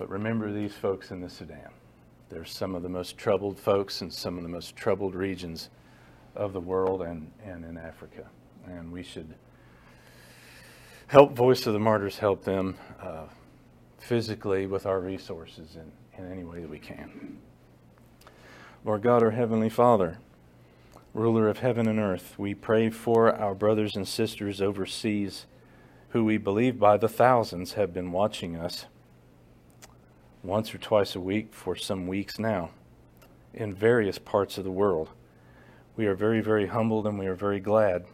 But remember these folks in the Sudan. They're some of the most troubled folks in some of the most troubled regions of the world and, and in Africa. And we should help Voice of the Martyrs help them uh, physically with our resources in, in any way that we can. Lord God, our Heavenly Father, ruler of heaven and earth, we pray for our brothers and sisters overseas who we believe by the thousands have been watching us once or twice a week for some weeks now in various parts of the world. We are very, very humbled and we are very glad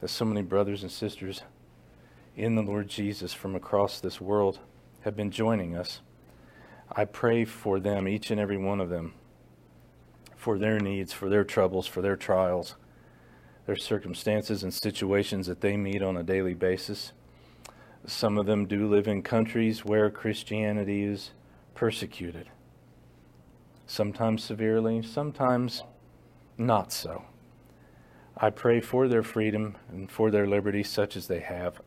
that so many brothers and sisters in the Lord Jesus from across this world have been joining us. I pray for them, each and every one of them, for their needs, for their troubles, for their trials, their circumstances and situations that they meet on a daily basis. Some of them do live in countries where Christianity is persecuted, sometimes severely, sometimes not so. I pray for their freedom and for their liberty, such as they have,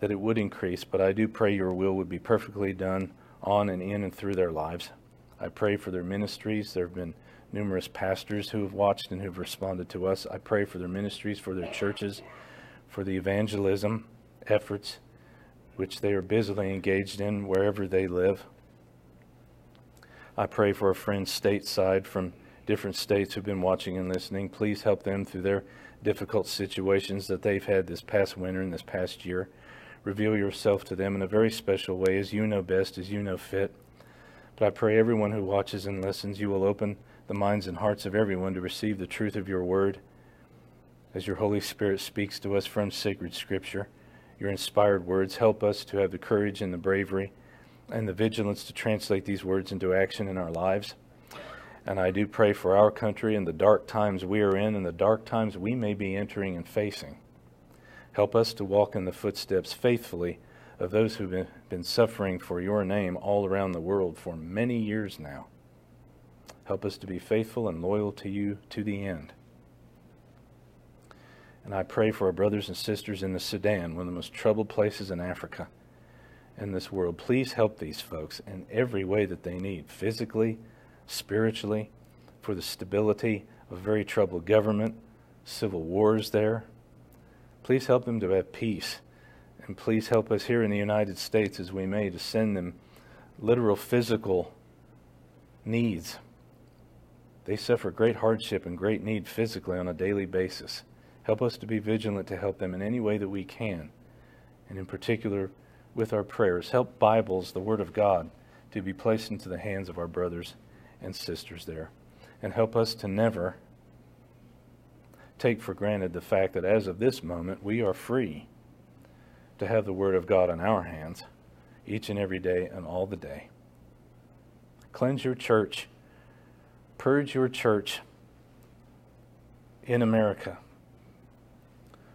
that it would increase, but I do pray your will would be perfectly done on and in and through their lives. I pray for their ministries. There have been numerous pastors who have watched and who have responded to us. I pray for their ministries, for their churches, for the evangelism efforts which they are busily engaged in wherever they live. I pray for our friends stateside from different states who've been watching and listening. Please help them through their difficult situations that they've had this past winter and this past year. Reveal yourself to them in a very special way as you know best, as you know fit. But I pray everyone who watches and listens, you will open the minds and hearts of everyone to receive the truth of your word as your Holy Spirit speaks to us from sacred scripture. Your inspired words help us to have the courage and the bravery and the vigilance to translate these words into action in our lives. And I do pray for our country and the dark times we are in and the dark times we may be entering and facing. Help us to walk in the footsteps faithfully of those who've been, suffering for your name all around the world for many years now. Help us to be faithful and loyal to you to the end. And I pray for our brothers and sisters in the Sudan, one of the most troubled places in Africa in this world. Please help these folks in every way that they need physically, spiritually, for the stability of very troubled government, civil wars there. Please help them to have peace. And please help us here in the United States as we may to send them literal physical needs. They suffer great hardship and great need physically on a daily basis. Help us to be vigilant to help them in any way that we can. And in particular, with our prayers. Help Bibles, the Word of God, to be placed into the hands of our brothers and sisters there. And help us to never take for granted the fact that as of this moment, we are free to have the Word of God in our hands each and every day and all the day. Cleanse your church, purge your church in America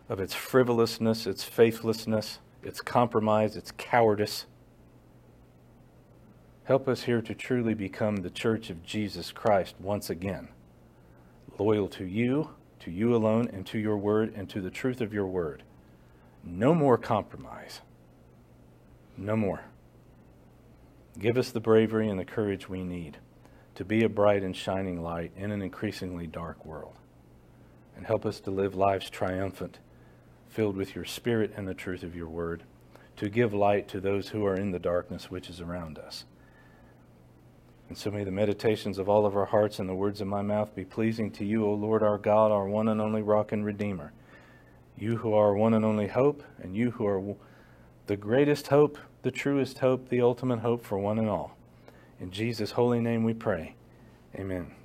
of its frivolousness, its faithlessness, its compromise, its cowardice. Help us here to truly become the church of Jesus Christ once again, loyal to you, to you alone, and to your word, and to the truth of your word. No more compromise. No more. Give us the bravery and the courage we need to be a bright and shining light in an increasingly dark world. And help us to live lives triumphant filled with your spirit and the truth of your word, to give light to those who are in the darkness which is around us. And so may the meditations of all of our hearts and the words of my mouth be pleasing to you, O Lord our God, our one and only rock and redeemer. You who are one and only hope, and you who are the greatest hope, the truest hope, the ultimate hope for one and all. In Jesus' holy name we pray. Amen.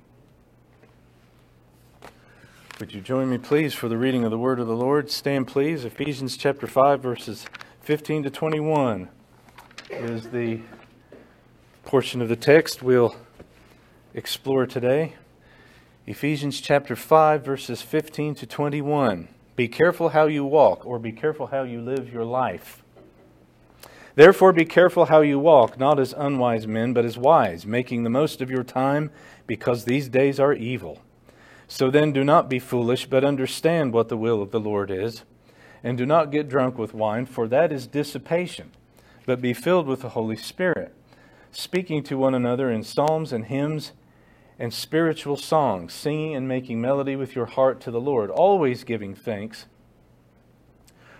Would you join me, please, for the reading of the word of the Lord? Stand, please. Ephesians chapter 5, verses 15 to 21 is the portion of the text we'll explore today. Ephesians chapter 5, verses 15 to 21. Be careful how you walk, or be careful how you live your life. Therefore, be careful how you walk, not as unwise men, but as wise, making the most of your time, because these days are evil. So then, do not be foolish, but understand what the will of the Lord is. And do not get drunk with wine, for that is dissipation, but be filled with the Holy Spirit, speaking to one another in psalms and hymns and spiritual songs, singing and making melody with your heart to the Lord, always giving thanks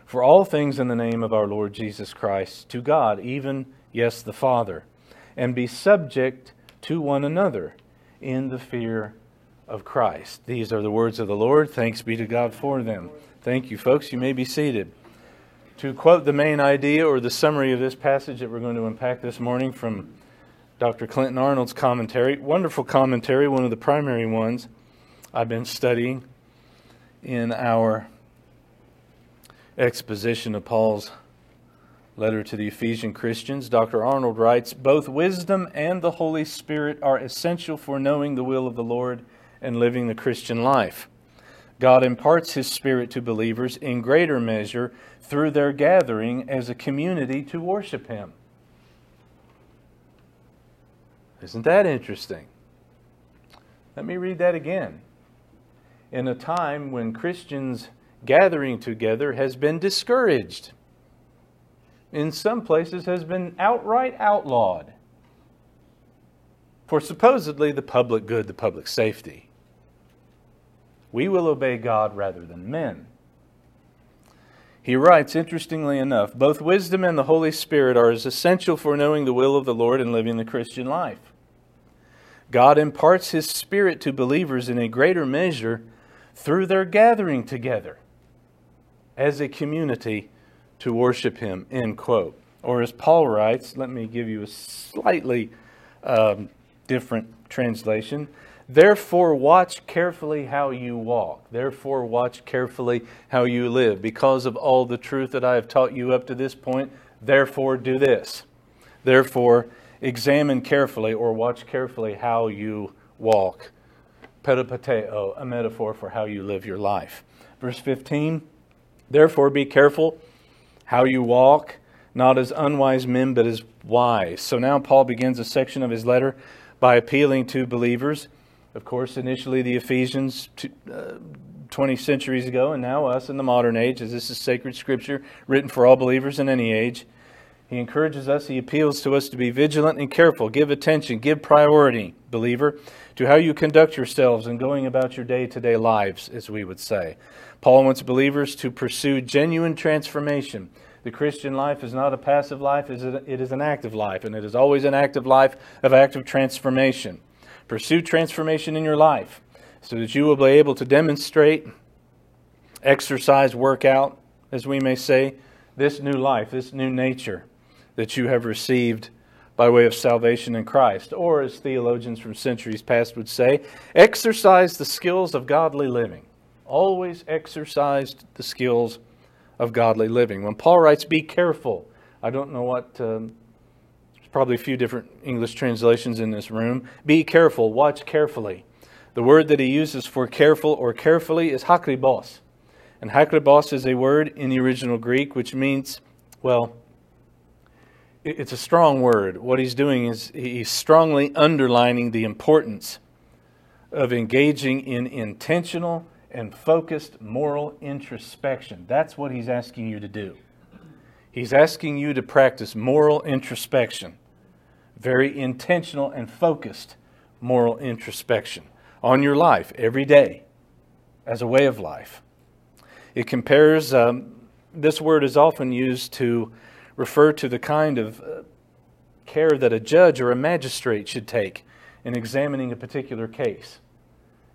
for all things in the name of our Lord Jesus Christ to God, even, yes, the Father, and be subject to one another in the fear of Christ. These are the words of the Lord. Thanks be to God for them. Thank you, folks. You may be seated. To quote the main idea or the summary of this passage that we're going to unpack this morning from Dr. Clinton Arnold's commentary, wonderful commentary, one of the primary ones I've been studying in our exposition of Paul's letter to the Ephesian Christians, Dr. Arnold writes Both wisdom and the Holy Spirit are essential for knowing the will of the Lord and living the Christian life. God imparts His Spirit to believers in greater measure through their gathering as a community to worship Him. Isn't that interesting? Let me read that again. In a time when Christians gathering together has been discouraged. In some places has been outright outlawed for supposedly the public good, the public safety. We will obey God rather than men. He writes, interestingly enough, both wisdom and the Holy Spirit are as essential for knowing the will of the Lord and living the Christian life. God imparts His Spirit to believers in a greater measure through their gathering together as a community to worship him, end quote. Or as Paul writes, let me give you a slightly um, different translation. Therefore, watch carefully how you walk. Therefore, watch carefully how you live. Because of all the truth that I have taught you up to this point, therefore, do this. Therefore, examine carefully or watch carefully how you walk. Peripateo, a metaphor for how you live your life. Verse 15 Therefore, be careful how you walk, not as unwise men, but as wise. So now Paul begins a section of his letter by appealing to believers. Of course, initially the Ephesians, uh, 20 centuries ago, and now us in the modern age, as this is sacred scripture written for all believers in any age. He encourages us, he appeals to us to be vigilant and careful, give attention, give priority, believer, to how you conduct yourselves and going about your day to day lives, as we would say. Paul wants believers to pursue genuine transformation. The Christian life is not a passive life, it is an active life, and it is always an active life of active transformation. Pursue transformation in your life so that you will be able to demonstrate, exercise, work out, as we may say, this new life, this new nature that you have received by way of salvation in Christ. Or, as theologians from centuries past would say, exercise the skills of godly living always exercised the skills of godly living. When Paul writes, be careful, I don't know what, um, probably a few different English translations in this room. Be careful, watch carefully. The word that he uses for careful or carefully is akribos. And akribos is a word in the original Greek which means, well, it's a strong word. What he's doing is he's strongly underlining the importance of engaging in intentional and focused moral introspection. That's what he's asking you to do. He's asking you to practice moral introspection, very intentional and focused moral introspection on your life every day as a way of life. It compares, um, this word is often used to refer to the kind of uh, care that a judge or a magistrate should take in examining a particular case.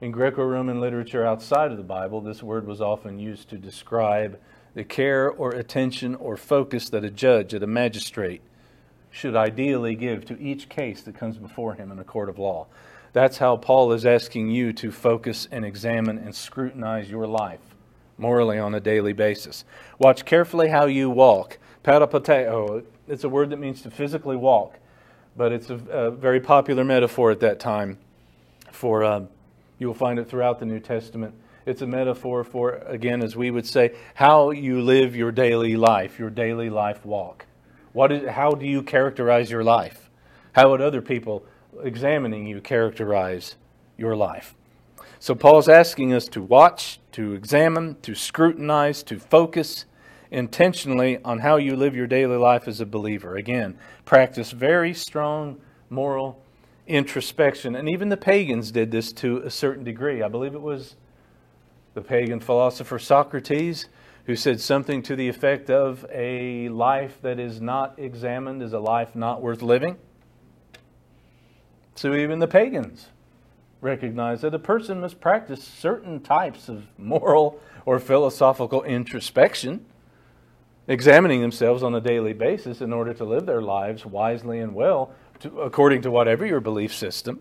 In Greco Roman literature outside of the Bible, this word was often used to describe the care or attention or focus that a judge, that a magistrate, should ideally give to each case that comes before him in a court of law. That's how Paul is asking you to focus and examine and scrutinize your life morally on a daily basis. Watch carefully how you walk. Peripateo, it's a word that means to physically walk, but it's a, a very popular metaphor at that time for uh, you will find it throughout the New Testament. It's a metaphor for, again, as we would say, how you live your daily life, your daily life walk. What is, how do you characterize your life? How would other people examining you characterize your life? So Paul's asking us to watch, to examine, to scrutinize, to focus, intentionally on how you live your daily life as a believer. Again, practice very strong moral introspection. And even the pagans did this to a certain degree. I believe it was the pagan philosopher Socrates who said something to the effect of a life that is not examined is a life not worth living. So even the pagans recognize that a person must practice certain types of moral or philosophical introspection, examining themselves on a daily basis in order to live their lives wisely and well, to, according to whatever your belief system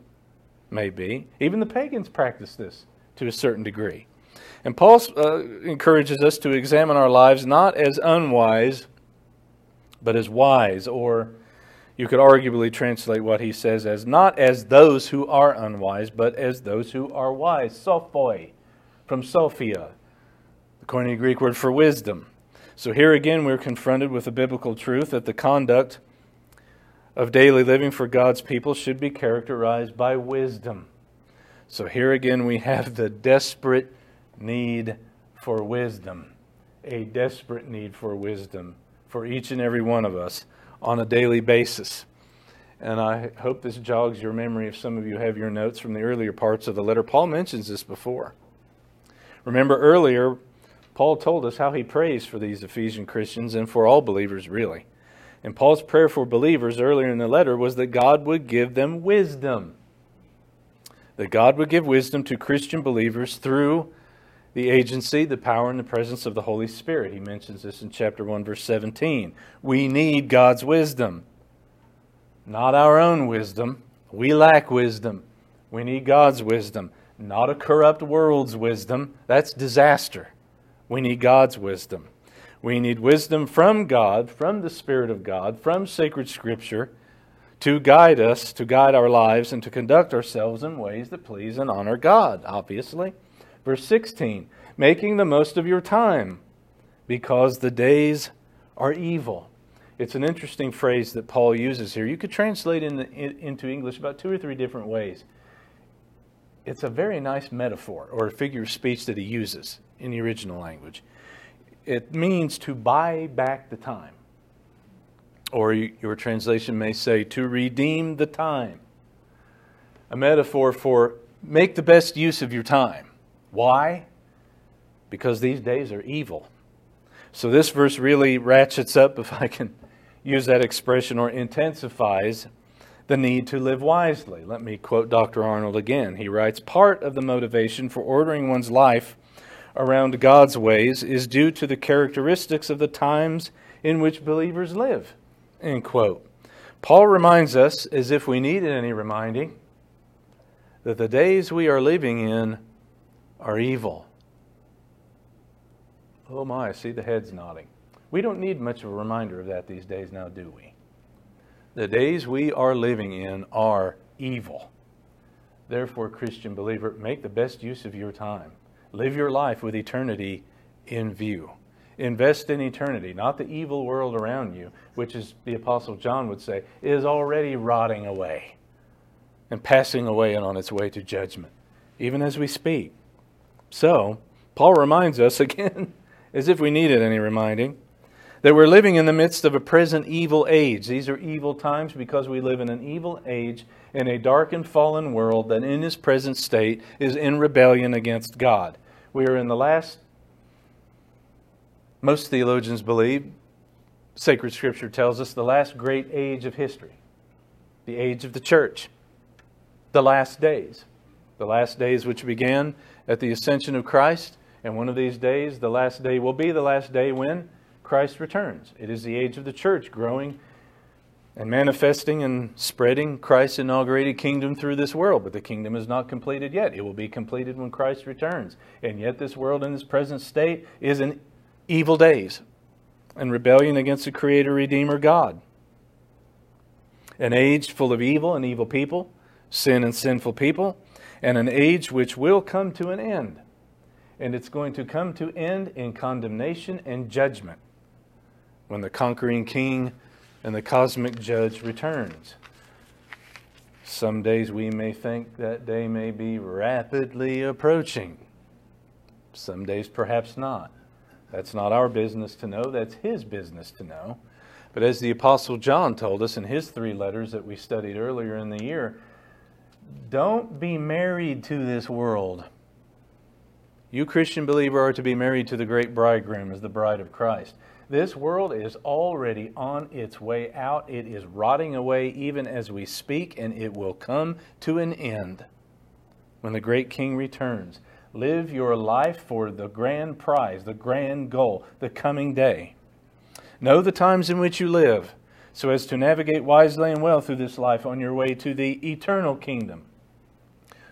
may be. Even the pagans practice this to a certain degree. And Paul uh, encourages us to examine our lives not as unwise, but as wise, or you could arguably translate what he says as not as those who are unwise, but as those who are wise. Sophoi, from Sophia, the Koine Greek word for wisdom. So here again, we're confronted with a biblical truth that the conduct of daily living for God's people should be characterized by wisdom. So here again, we have the desperate need for wisdom, a desperate need for wisdom for each and every one of us on a daily basis. And I hope this jogs your memory if some of you have your notes from the earlier parts of the letter. Paul mentions this before. Remember earlier, Paul told us how he prays for these Ephesian Christians and for all believers, really. And Paul's prayer for believers earlier in the letter was that God would give them wisdom. That God would give wisdom to Christian believers through the agency, the power, and the presence of the Holy Spirit. He mentions this in chapter 1, verse 17. We need God's wisdom, not our own wisdom. We lack wisdom. We need God's wisdom, not a corrupt world's wisdom. That's disaster. We need God's wisdom. We need wisdom from God, from the Spirit of God, from sacred Scripture to guide us, to guide our lives, and to conduct ourselves in ways that please and honor God, obviously. Verse 16, making the most of your time because the days are evil. It's an interesting phrase that Paul uses here. You could translate in the, in, into English about two or three different ways. It's a very nice metaphor or figure of speech that he uses in the original language. It means to buy back the time. Or your translation may say to redeem the time. A metaphor for make the best use of your time. Why? Because these days are evil. So this verse really ratchets up, if I can use that expression, or intensifies the need to live wisely. Let me quote Dr. Arnold again. He writes Part of the motivation for ordering one's life around God's ways is due to the characteristics of the times in which believers live. End quote. Paul reminds us, as if we needed any reminding, that the days we are living in are evil. Oh my, I see the heads nodding. We don't need much of a reminder of that these days now, do we? The days we are living in are evil. Therefore, Christian believer, make the best use of your time. Live your life with eternity in view. Invest in eternity, not the evil world around you, which, as the Apostle John would say, is already rotting away and passing away and on its way to judgment, even as we speak. So, Paul reminds us again, as if we needed any reminding, that we're living in the midst of a present evil age. These are evil times because we live in an evil age in a dark and fallen world that in its present state is in rebellion against God. We are in the last, most theologians believe, sacred scripture tells us, the last great age of history, the age of the church, the last days. The last days which began at the ascension of Christ. And one of these days, the last day, will be the last day when Christ returns. It is the age of the church growing and manifesting and spreading Christ's inaugurated kingdom through this world. But the kingdom is not completed yet. It will be completed when Christ returns. And yet, this world in its present state is in evil days and rebellion against the Creator, Redeemer, God. An age full of evil and evil people, sin and sinful people, and an age which will come to an end. And it's going to come to end in condemnation and judgment when the conquering king and the cosmic judge returns. Some days we may think that day may be rapidly approaching. Some days perhaps not. That's not our business to know, that's His business to know. But as the Apostle John told us in his three letters that we studied earlier in the year, don't be married to this world. You, Christian believer, are to be married to the great bridegroom as the bride of Christ. This world is already on its way out. It is rotting away even as we speak, and it will come to an end when the great King returns. Live your life for the grand prize, the grand goal, the coming day. Know the times in which you live so as to navigate wisely and well through this life on your way to the eternal kingdom.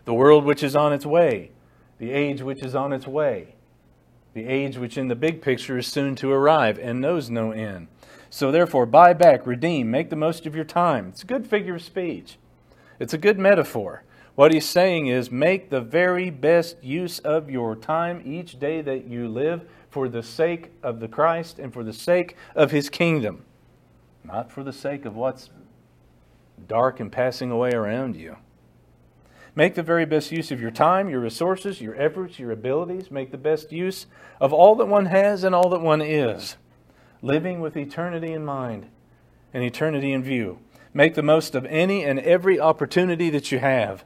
The world which is on its way, the age which is on its way, the age which in the big picture is soon to arrive and knows no end. So therefore, buy back, redeem, make the most of your time. It's a good figure of speech. It's a good metaphor. What he's saying is make the very best use of your time each day that you live for the sake of the Christ and for the sake of his kingdom, not for the sake of what's dark and passing away around you. Make the very best use of your time, your resources, your efforts, your abilities. Make the best use of all that one has and all that one is, living with eternity in mind and eternity in view. Make the most of any and every opportunity that you have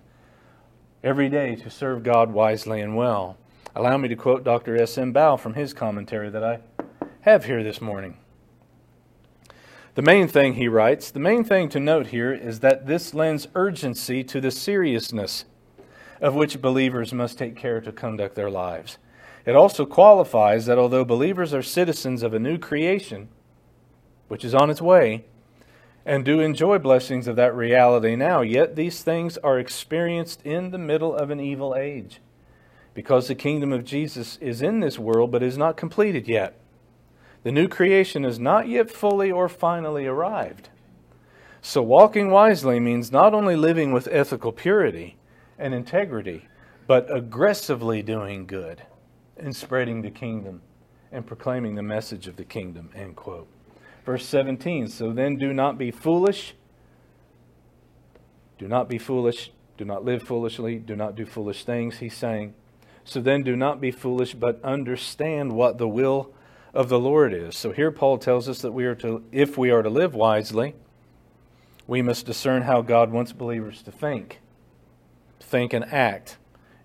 every day to serve God wisely and well. Allow me to quote Dr. S.M. Baugh from his commentary that I have here this morning. The main thing, he writes, the main thing to note here is that this lends urgency to the seriousness of which believers must take care to conduct their lives. It also qualifies that although believers are citizens of a new creation, which is on its way, and do enjoy blessings of that reality now, yet these things are experienced in the middle of an evil age because the kingdom of Jesus is in this world but is not completed yet. The new creation has not yet fully or finally arrived. So, walking wisely means not only living with ethical purity and integrity, but aggressively doing good and spreading the kingdom and proclaiming the message of the kingdom. End quote. Verse 17 So then do not be foolish. Do not be foolish. Do not live foolishly. Do not do foolish things, he's saying. So then do not be foolish, but understand what the will of the Lord is. So here Paul tells us that we are to, if we are to live wisely, we must discern how God wants believers to think, think and act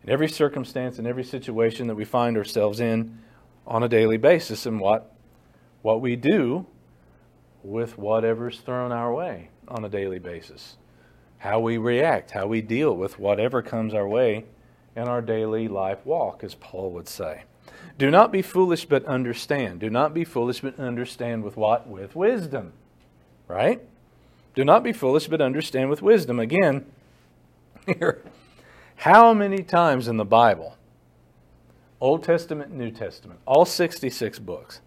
in every circumstance, in every situation that we find ourselves in on a daily basis, and what what we do with whatever's thrown our way on a daily basis. How we react, how we deal with whatever comes our way in our daily life walk, as Paul would say. Do not be foolish, but understand. Do not be foolish, but understand with what? With wisdom. Right? Do not be foolish, but understand with wisdom. Again, here, how many times in the Bible, Old Testament, New Testament, all 66 books,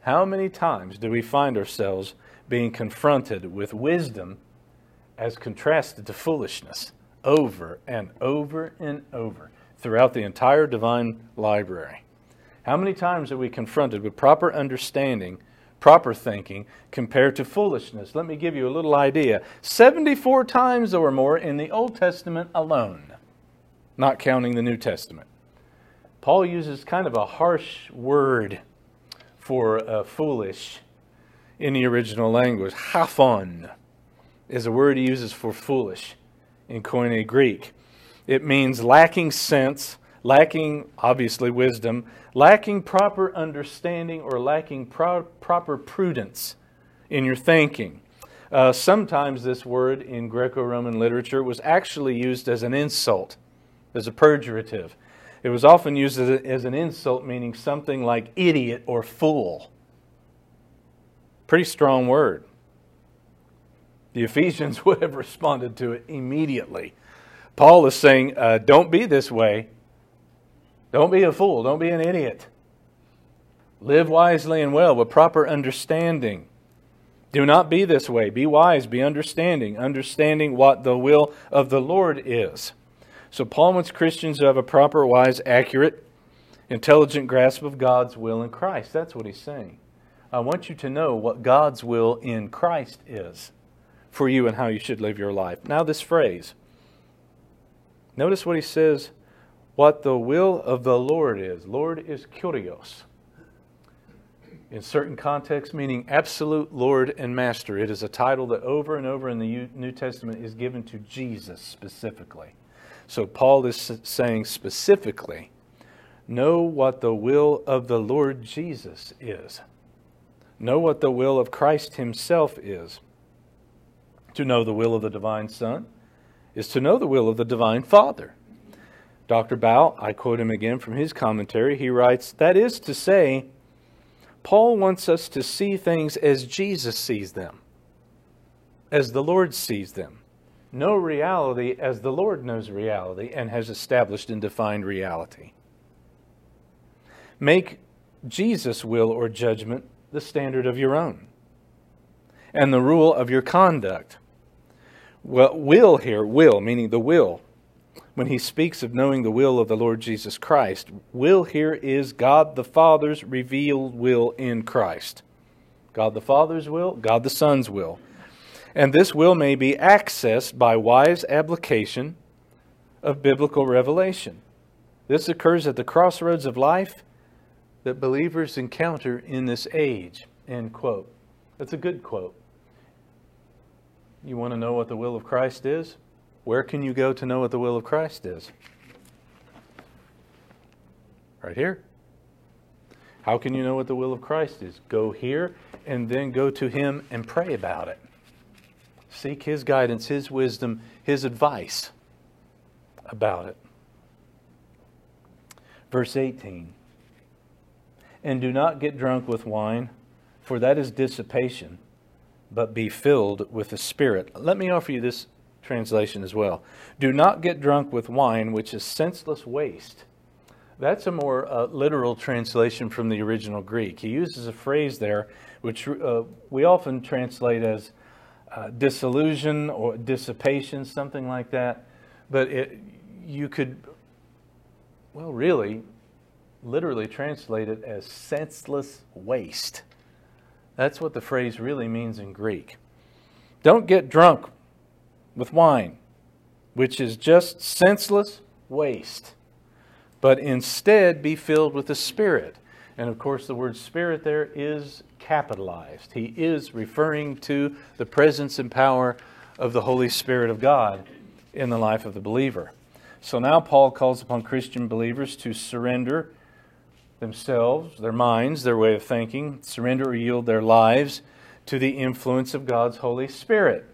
how many times do we find ourselves being confronted with wisdom as contrasted to foolishness? over and over and over throughout the entire divine library. How many times are we confronted with proper understanding, proper thinking, compared to foolishness? Let me give you a little idea 74 times or more in the Old Testament alone, not counting the New Testament. Paul uses kind of a harsh word for uh, foolish in the original language. Aphron is a word he uses for foolish in Koine Greek. It means lacking sense, lacking, obviously, wisdom, lacking proper understanding, or lacking pro- proper prudence in your thinking. Uh, sometimes this word in Greco Roman literature was actually used as an insult, as a pejorative. It was often used as, a, as an insult, meaning something like idiot or fool. Pretty strong word. The Ephesians would have responded to it immediately. Paul is saying, uh, Don't be this way. Don't be a fool. Don't be an idiot. Live wisely and well with proper understanding. Do not be this way. Be wise, be understanding, understanding what the will of the Lord is. So, Paul wants Christians to have a proper, wise, accurate, intelligent grasp of God's will in Christ. That's what he's saying. I want you to know what God's will in Christ is for you and how you should live your life. Now, this phrase. Notice what he says what the will of the Lord is. Lord is kurios. in certain contexts, meaning absolute Lord and Master. It is a title that over and over in the New Testament is given to Jesus specifically. So Paul is saying specifically, know what the will of the Lord Jesus is. Know what the will of Christ Himself is. To know the will of the Divine Son is to know the will of the Divine Father. Dr. Baugh, I quote him again from his commentary, he writes, That is to say, Paul wants us to see things as Jesus sees them, as the Lord sees them. Know reality as the Lord knows reality and has established and defined reality. Make Jesus' will or judgment the standard of your own and the rule of your conduct. Well, will here, will, meaning the will, when he speaks of knowing the will of the Lord Jesus Christ, will here is God the Father's revealed will in Christ. God the Father's will, God the Son's will. And this will may be accessed by wise application of biblical revelation. This occurs at the crossroads of life that believers encounter in this age. End quote. That's a good quote. You want to know what the will of Christ is? Where can you go to know what the will of Christ is? Right here. How can you know what the will of Christ is? Go here and then go to Him and pray about it. Seek His guidance, His wisdom, His advice about it. Verse 18 And do not get drunk with wine, for that is dissipation, but be filled with the Spirit. Let me offer you this translation as well. Do not get drunk with wine, which is senseless waste. That's a more uh, literal translation from the original Greek. He uses a phrase there which uh, we often translate as uh, disillusion or dissipation, something like that. But it, you could, well, really, literally translate it as senseless waste. That's what the phrase really means in Greek. Don't get drunk with wine, which is just senseless waste, but instead be filled with the Spirit. And of course, the word Spirit there is capitalized. He is referring to the presence and power of the Holy Spirit of God in the life of the believer. So now Paul calls upon Christian believers to surrender themselves, their minds, their way of thinking, surrender or yield their lives to the influence of God's Holy Spirit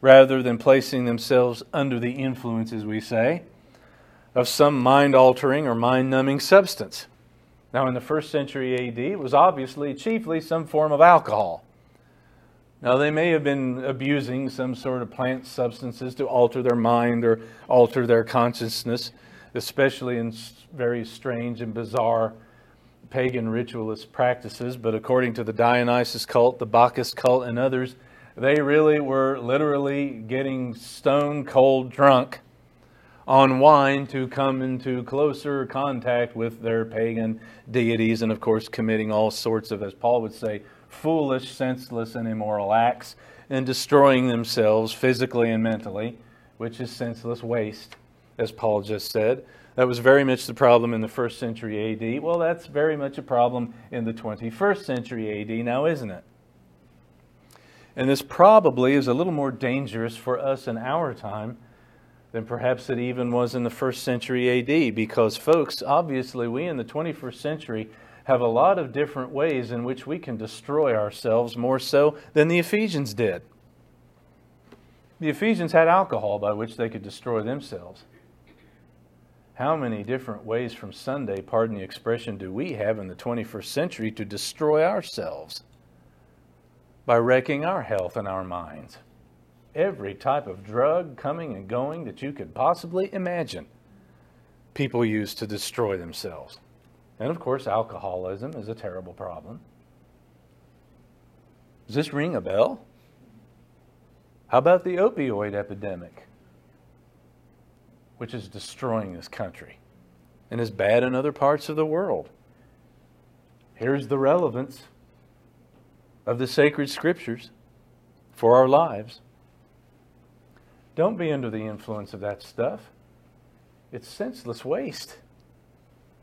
rather than placing themselves under the influence, as we say, of some mind altering or mind numbing substance. Now, in the first century AD, it was obviously chiefly some form of alcohol. Now, they may have been abusing some sort of plant substances to alter their mind or alter their consciousness, especially in very strange and bizarre pagan ritualist practices. But according to the Dionysus cult, the Bacchus cult, and others, they really were literally getting stone cold drunk on wine to come into closer contact with their pagan deities, and of course, committing all sorts of, as Paul would say, foolish, senseless, and immoral acts, and destroying themselves physically and mentally, which is senseless waste, as Paul just said. That was very much the problem in the first century AD. Well, that's very much a problem in the 21st century AD now, isn't it? And this probably is a little more dangerous for us in our time than perhaps it even was in the first century AD, because, folks, obviously, we in the 21st century have a lot of different ways in which we can destroy ourselves more so than the Ephesians did. The Ephesians had alcohol by which they could destroy themselves. How many different ways from Sunday, pardon the expression, do we have in the 21st century to destroy ourselves? By wrecking our health and our minds. Every type of drug coming and going that you could possibly imagine, people use to destroy themselves. And of course, alcoholism is a terrible problem. Does this ring a bell? How about the opioid epidemic, which is destroying this country and is bad in other parts of the world? Here's the relevance of the sacred scriptures for our lives. Don't be under the influence of that stuff. It's senseless waste.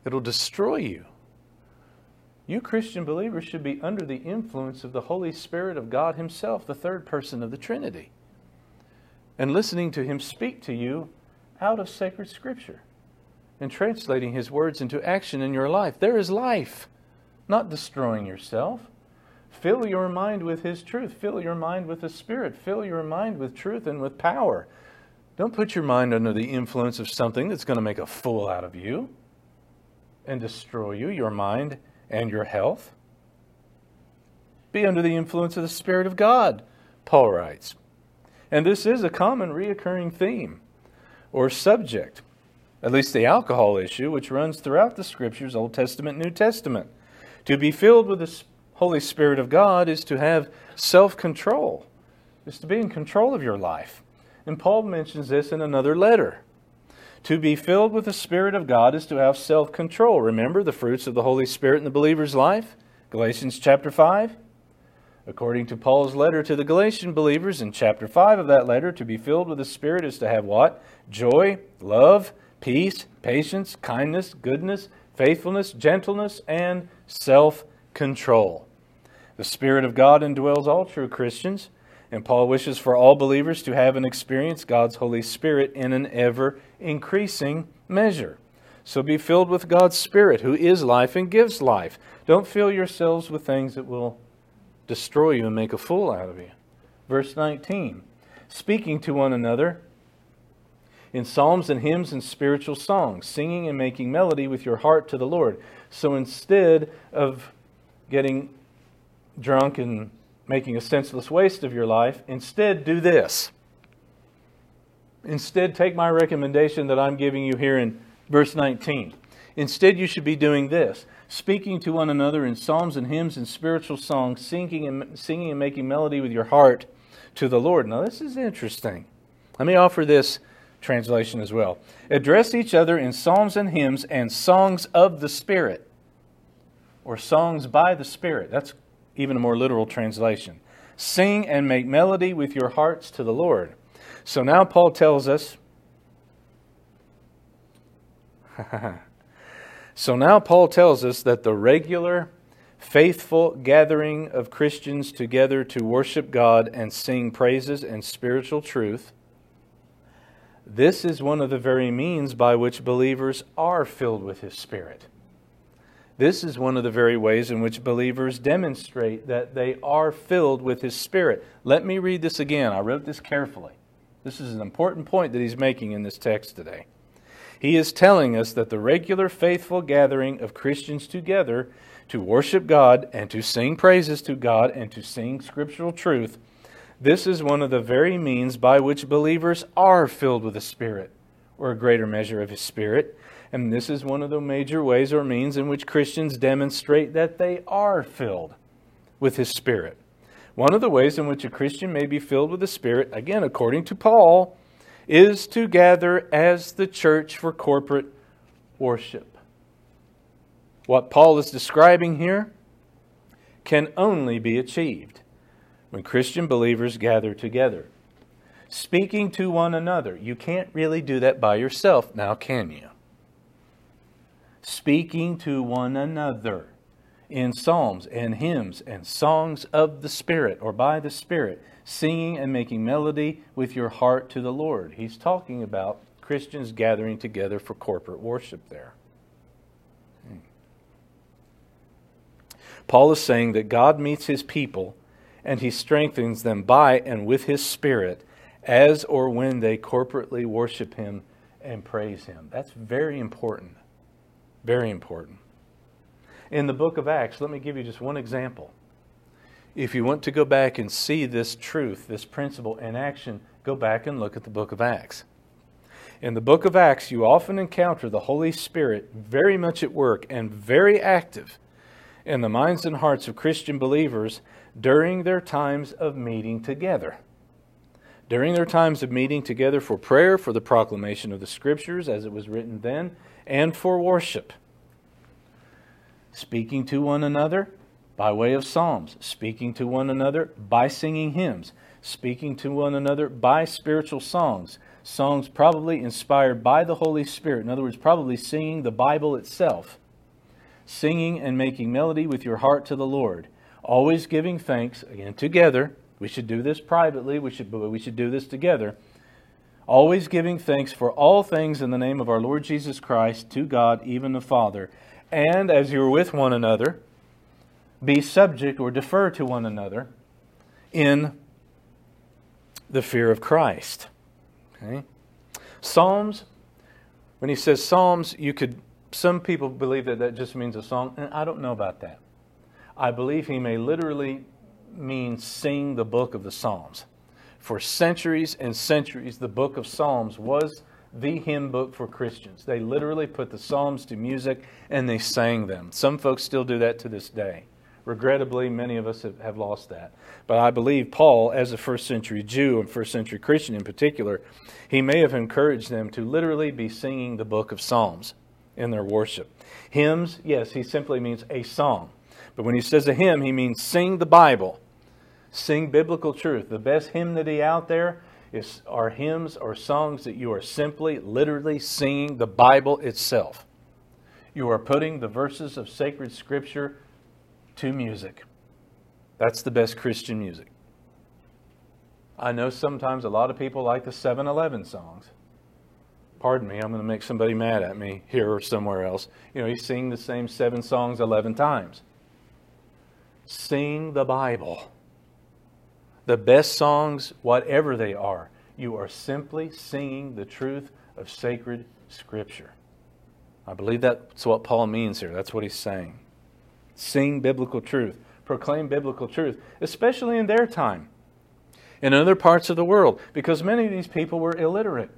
It'll destroy you. You Christian believers should be under the influence of the Holy Spirit of God Himself, the third person of the Trinity, and listening to Him speak to you out of sacred Scripture and translating His words into action in your life. There is life, not destroying yourself. Fill your mind with His truth. Fill your mind with the Spirit. Fill your mind with truth and with power. Don't put your mind under the influence of something that's going to make a fool out of you and destroy you, your mind and your health. Be under the influence of the Spirit of God, Paul writes. And this is a common reoccurring theme or subject, at least the alcohol issue, which runs throughout the Scriptures, Old Testament, New Testament. To be filled with the Holy Spirit of God is to have self control, is to be in control of your life. And Paul mentions this in another letter. To be filled with the Spirit of God is to have self control. Remember the fruits of the Holy Spirit in the believer's life? Galatians chapter 5. According to Paul's letter to the Galatian believers in chapter 5 of that letter, to be filled with the Spirit is to have what? Joy, love, peace, patience, kindness, goodness, faithfulness, gentleness, and self control. The Spirit of God indwells all true Christians. And Paul wishes for all believers to have and experience God's Holy Spirit in an ever increasing measure. So be filled with God's Spirit, who is life and gives life. Don't fill yourselves with things that will destroy you and make a fool out of you. Verse 19 Speaking to one another in psalms and hymns and spiritual songs, singing and making melody with your heart to the Lord. So instead of getting drunk and making a senseless waste of your life. Instead, do this. Instead, take my recommendation that I'm giving you here in verse 19. Instead, you should be doing this speaking to one another in psalms and hymns and spiritual songs, singing and, singing and making melody with your heart to the Lord. Now, this is interesting. Let me offer this translation as well. Address each other in psalms and hymns and songs of the Spirit, or songs by the Spirit. That's even a more literal translation. Sing and make melody with your hearts to the Lord. So now Paul tells us. so now Paul tells us that the regular, faithful gathering of Christians together to worship God and sing praises and spiritual truth. This is one of the very means by which believers are filled with His Spirit. This is one of the very ways in which believers demonstrate that they are filled with His Spirit. Let me read this again. I wrote this carefully. This is an important point that he's making in this text today. He is telling us that the regular faithful gathering of Christians together to worship God and to sing praises to God and to sing scriptural truth, this is one of the very means by which believers are filled with the Spirit, or a greater measure of His Spirit. And this is one of the major ways or means in which Christians demonstrate that they are filled with His Spirit. One of the ways in which a Christian may be filled with the Spirit, again, according to Paul, is to gather as the church for corporate worship. What Paul is describing here can only be achieved when Christian believers gather together, speaking to one another. You can't really do that by yourself, now can you? Speaking to one another in psalms and hymns and songs of the Spirit or by the Spirit, singing and making melody with your heart to the Lord. He's talking about Christians gathering together for corporate worship there. Paul is saying that God meets his people and he strengthens them by and with his Spirit as or when they corporately worship him and praise him. That's very important. Very important. In the book of Acts, let me give you just one example. If you want to go back and see this truth, this principle in action, go back and look at the book of Acts. In the book of Acts, you often encounter the Holy Spirit very much at work and very active in the minds and hearts of Christian believers during their times of meeting together. During their times of meeting together for prayer, for the proclamation of the Scriptures as it was written then, and for worship. Speaking to one another by way of psalms, speaking to one another by singing hymns, speaking to one another by spiritual songs, songs probably inspired by the Holy Spirit. In other words, probably singing the Bible itself. singing and making melody with your heart to the Lord, always giving thanks, again, together. We should do this privately, we should, we should do this together. Always giving thanks for all things in the name of our Lord Jesus Christ to God, even the Father. And as you're with one another, be subject or defer to one another in the fear of Christ. Okay? Psalms, when he says Psalms, you could, some people believe that that just means a song, and I don't know about that. I believe he may literally mean sing the book of the Psalms. For centuries and centuries, the book of Psalms was the hymn book for Christians. They literally put the Psalms to music and they sang them. Some folks still do that to this day. Regrettably, many of us have, lost that. But I believe Paul, as a first century Jew and first century Christian in particular, he may have encouraged them to literally be singing the book of Psalms in their worship. Hymns, yes, he simply means a song. But when he says a hymn, he means sing the Bible, sing biblical truth. The best hymnody out there is, are hymns or songs that you are simply, literally singing the Bible itself. You are putting the verses of sacred scripture to music. That's the best Christian music. I know sometimes a lot of people like the 7 Eleven songs. Pardon me, I'm going to make somebody mad at me here or somewhere else. You know, you sing the same seven songs 11 times. Sing the Bible. The best songs, whatever they are, you are simply singing the truth of sacred Scripture. I believe that's what Paul means here. That's what he's saying sing biblical truth, proclaim biblical truth, especially in their time, in other parts of the world, because many of these people were illiterate.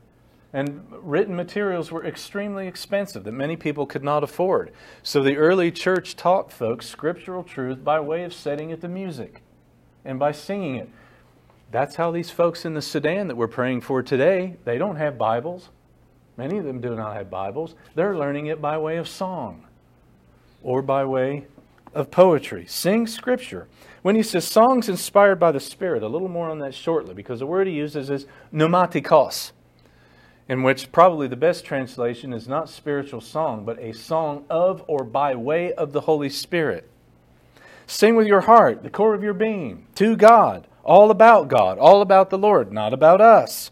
And written materials were extremely expensive that many people could not afford. So the early church taught folks scriptural truth by way of setting it to music and by singing it. That's how these folks in the Sudan that we're praying for today, they don't have Bibles. Many of them do not have Bibles. They're learning it by way of song or by way of poetry. Sing scripture. When he says songs inspired by the Spirit, a little more on that shortly, because the word he uses is pneumatikos, in which probably the best translation is not spiritual song, but a song of or by way of the Holy Spirit. Sing with your heart, the core of your being, to God, all about God, all about the Lord, not about us.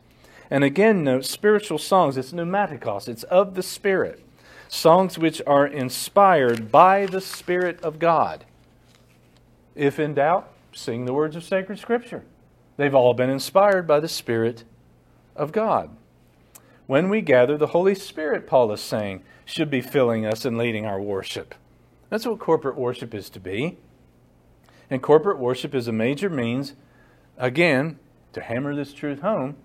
And again, note spiritual songs, it's pneumatikos, it's of the Spirit songs which are inspired by the Spirit of God. If in doubt, sing the words of sacred Scripture. They've all been inspired by the Spirit of God. When we gather, the Holy Spirit, Paul is saying, should be filling us and leading our worship. That's what corporate worship is to be. And corporate worship is a major means, again, to hammer this truth home,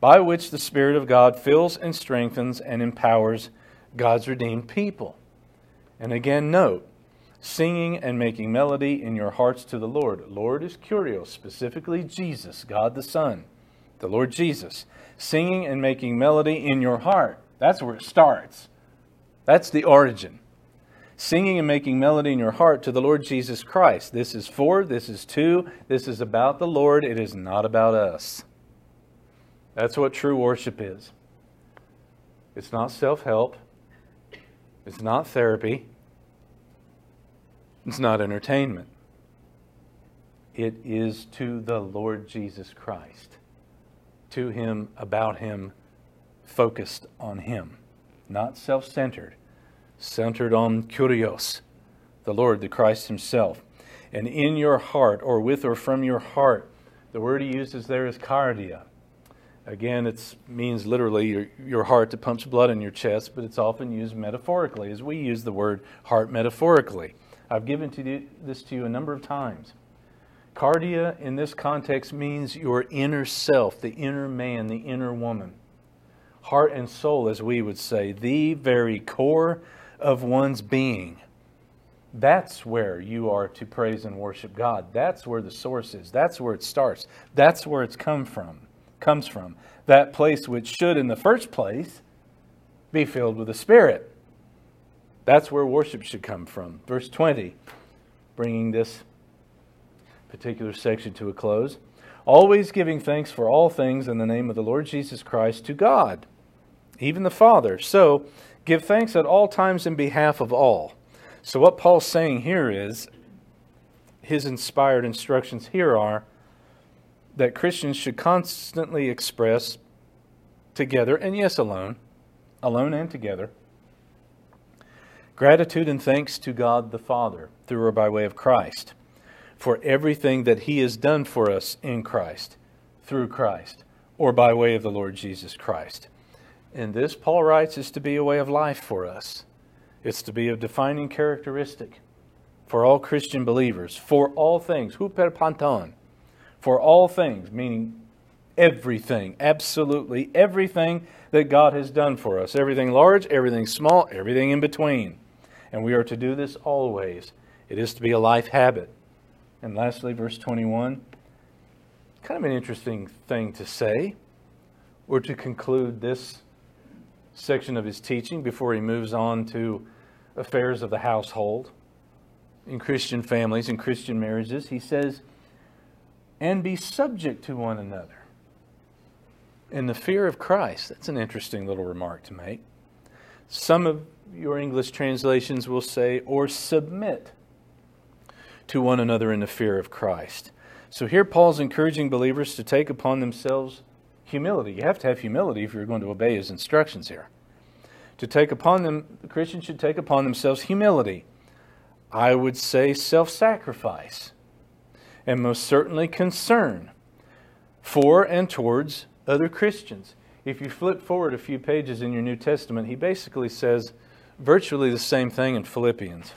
by which the Spirit of God fills and strengthens and empowers God's redeemed people. And again, note, singing and making melody in your hearts to the Lord. Lord is kurios, specifically Jesus, God the Son, the Lord Jesus. Singing and making melody in your heart. That's where it starts. That's the origin. Singing and making melody in your heart to the Lord Jesus Christ. This is for, this is to, this is about the Lord. It is not about us. That's what true worship is. It's not self help. It's not therapy. It's not entertainment. It is to the Lord Jesus Christ, to Him, about Him, focused on Him, not self centered, centered on Kurios, the Lord, the Christ Himself. And in your heart, or with or from your heart, the word He uses there is cardia. Again, it means literally your, your heart that pumps blood in your chest, but it's often used metaphorically, as we use the word heart metaphorically. I've given to this to you a number of times. Cardia in this context means your inner self, the inner man, the inner woman. Heart and soul, as we would say, the very core of one's being. That's where you are to praise and worship God. That's where the source is. That's where it starts. That's where it's come from comes from. That place which should, in the first place, be filled with the Spirit. That's where worship should come from. Verse 20, bringing this particular section to a close. Always giving thanks for all things in the name of the Lord Jesus Christ to God, even the Father. So, give thanks at all times in behalf of all So, what Paul's saying here is his inspired instructions here are that Christians should constantly express together, and yes, alone, alone and together, gratitude and thanks to God the Father through or by way of Christ for everything that he has done for us in Christ, through Christ, or by way of the Lord Jesus Christ. And this, Paul writes, is to be a way of life for us. It's to be a defining characteristic for all Christian believers, for all things, huper panton, for all things, meaning everything, absolutely everything that God has done for us, everything large, everything small, everything in between. And we are to do this always. It is to be a life habit. And lastly, verse 21, kind of an interesting thing to say, or to conclude this section of his teaching before he moves on to affairs of the household in Christian families and Christian marriages. He says, and be subject to one another in the fear of Christ. That's an interesting little remark to make. Some of your English translations will say, or submit to one another in the fear of Christ. So here Paul's encouraging believers to take upon themselves humility. You have to have humility if you're going to obey his instructions here. To take upon them, the Christians should take upon themselves humility. I would say self sacrifice, and most certainly concern for and towards other Christians. If you flip forward a few pages in your New Testament, he basically says virtually the same thing in Philippians.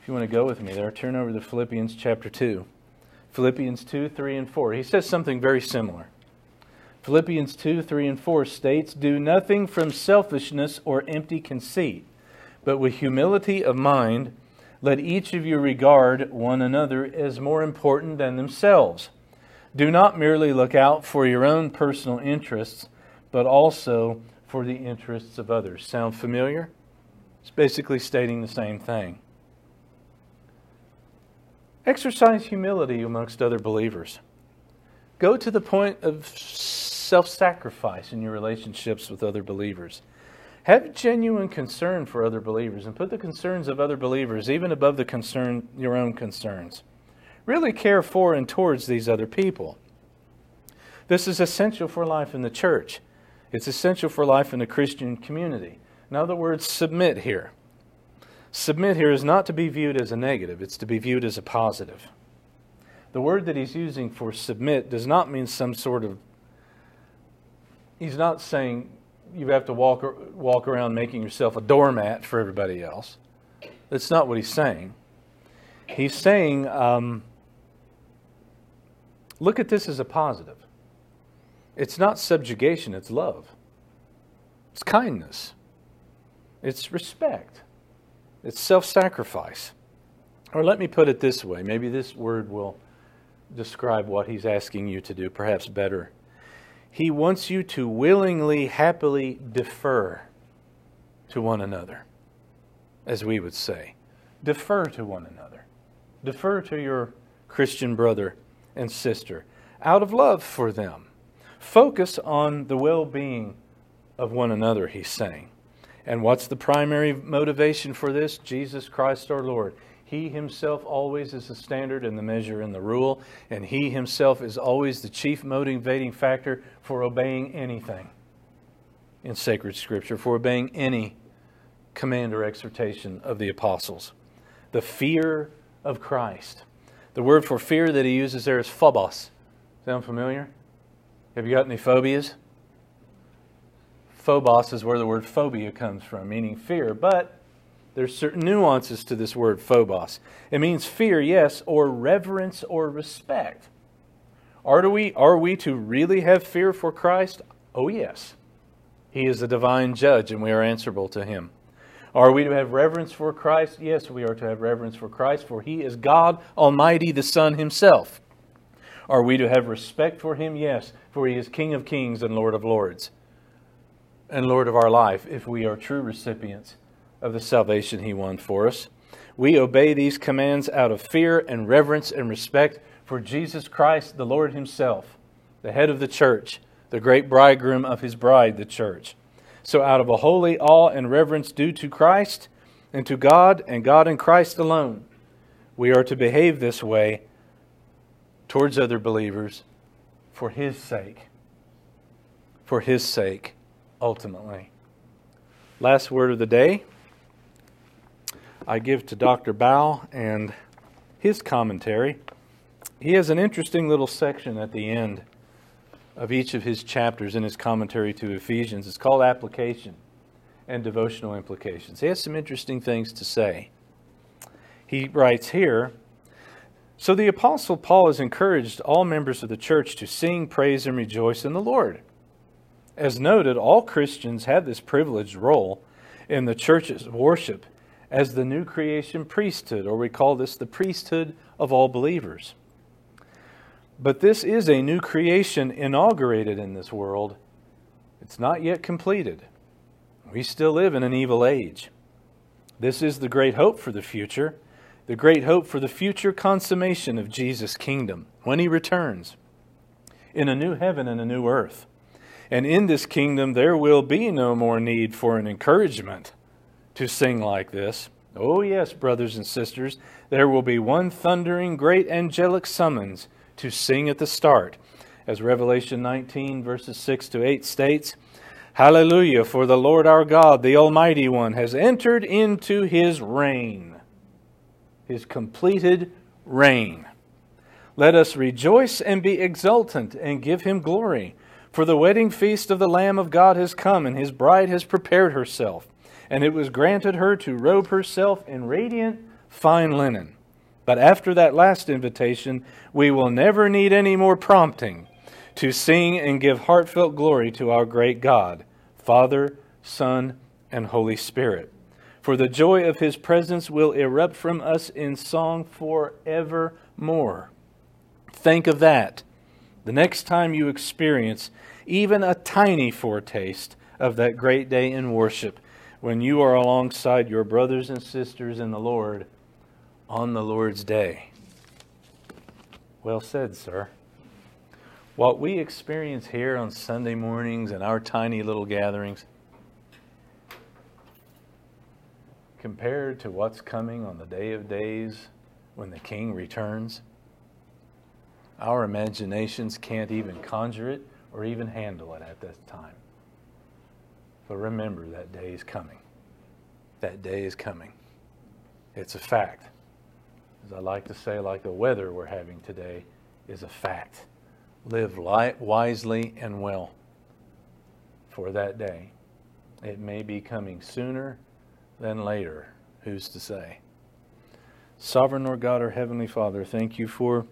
If you want to go with me there, turn over to Philippians chapter 2. Philippians 2, 3, and 4. He says something very similar. Philippians 2, 3, and 4 states, Do nothing from selfishness or empty conceit, but with humility of mind, let each of you regard one another as more important than themselves. Do not merely look out for your own personal interests, but also for the interests of others. Sound familiar? It's basically stating the same thing. Exercise humility amongst other believers. Go to the point of self sacrifice in your relationships with other believers. Have genuine concern for other believers and put the concerns of other believers even above the concern your own concerns. Really care for and towards these other people. This is essential for life in the church. It's essential for life in the Christian community. In other words, submit here. Submit here is not to be viewed as a negative, it's to be viewed as a positive. The word that he's using for submit does not mean some sort of, he's not saying you have to walk, walk around making yourself a doormat for everybody else. That's not what he's saying. He's saying, um, look at this as a positive. It's not subjugation, it's love. It's kindness. It's respect. It's self sacrifice. Or let me put it this way maybe this word will describe what he's asking you to do, perhaps better. He wants you to willingly, happily defer to one another, as we would say. Defer to one another. Defer to your Christian brother and sister out of love for them. Focus on the well being of one another, he's saying. And what's the primary motivation for this? Jesus Christ our Lord. He himself always is the standard and the measure and the rule, and he himself is always the chief motivating factor for obeying anything in sacred scripture, for obeying any command or exhortation of the apostles. The fear of Christ. The word for fear that he uses there is phobos. Sound familiar? Have you got any phobias? phobos is where the word phobia comes from, meaning fear, but there's certain nuances to this word phobos. It means fear, yes, or reverence or respect. Are we, are we to really have fear for Christ? Oh, yes. He is the divine judge, and we are answerable to him. Are we to have reverence for Christ? Yes, we are to have reverence for Christ, for he is God Almighty, the Son himself. Are we to have respect for him? Yes, for he is King of kings and Lord of lords and Lord of our life if we are true recipients of the salvation He won for us. We obey these commands out of fear and reverence and respect for Jesus Christ, the Lord Himself, the head of the church, the great bridegroom of His bride, the church. So, out of a holy awe and reverence due to Christ and to God and God in Christ alone. We are to behave this way towards other believers for His sake. For His sake, ultimately. Last word of the day I give to Dr. Baugh and his commentary. He has an interesting little section at the end of each of his chapters in his commentary to Ephesians. It's called Application and Devotional Implications. He has some interesting things to say. He writes here So the Apostle Paul has encouraged all members of the church to sing, praise, and rejoice in the Lord. As noted, all Christians have this privileged role in the church's worship as the new creation priesthood, or we call this the priesthood of all believers. But this is a new creation inaugurated in this world. It's not yet completed. We still live in an evil age. This is the great hope for the future, the great hope for the future consummation of Jesus' kingdom when he returns in a new heaven and a new earth. And in this kingdom, there will be no more need for an encouragement to sing like this. Oh, yes, brothers and sisters, there will be one thundering great angelic summons to sing at the start. As Revelation 19, verses 6 to 8 states, Hallelujah, for the Lord our God, the Almighty One, has entered into his reign, his completed reign. Let us rejoice and be exultant and give him glory. For the wedding feast of the Lamb of God has come, and his bride has prepared herself. And it was granted her to robe herself in radiant, fine linen but after that last invitation, we will never need any more prompting to sing and give heartfelt glory to our great God, Father, Son, and Holy Spirit. For the joy of his presence will erupt from us in song forevermore. Think of that. The next time you experience even a tiny foretaste of that great day in worship, when you are alongside your brothers and sisters in the Lord on the Lord's day. Well said, sir. What we experience here on Sunday mornings in our tiny little gatherings, compared to what's coming on the day of days when the King returns, our imaginations can't even conjure it or even handle it at this time. But remember, that day is coming. That day is coming. It's a fact as I like to say, like the weather we're having today, is a fact. Live light, wisely and well for that day. It may be coming sooner than later. Who's to say? Sovereign Lord God, our Heavenly Father, thank you for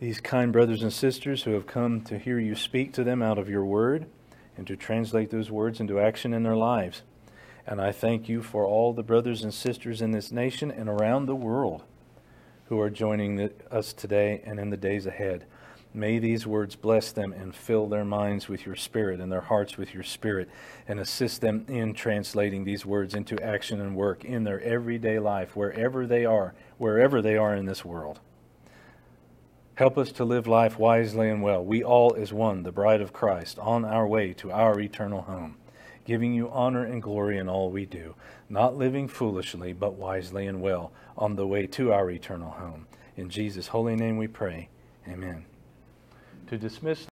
these kind brothers and sisters who have come to hear you speak to them out of your word and to translate those words into action in their lives. And I thank you for all the brothers and sisters in this nation and around the world who are joining the, us today and in the days ahead. May these words bless them and fill their minds with your spirit and their hearts with your spirit and assist them in translating these words into action and work in their everyday life, wherever they are, wherever they are in this world. Help us to live life wisely and well. We all, as one, the bride of Christ, on our way to our eternal home giving you honor and glory in all we do, not living foolishly, but wisely and well on the way to our eternal home. In Jesus' holy name we pray. Amen. To dismiss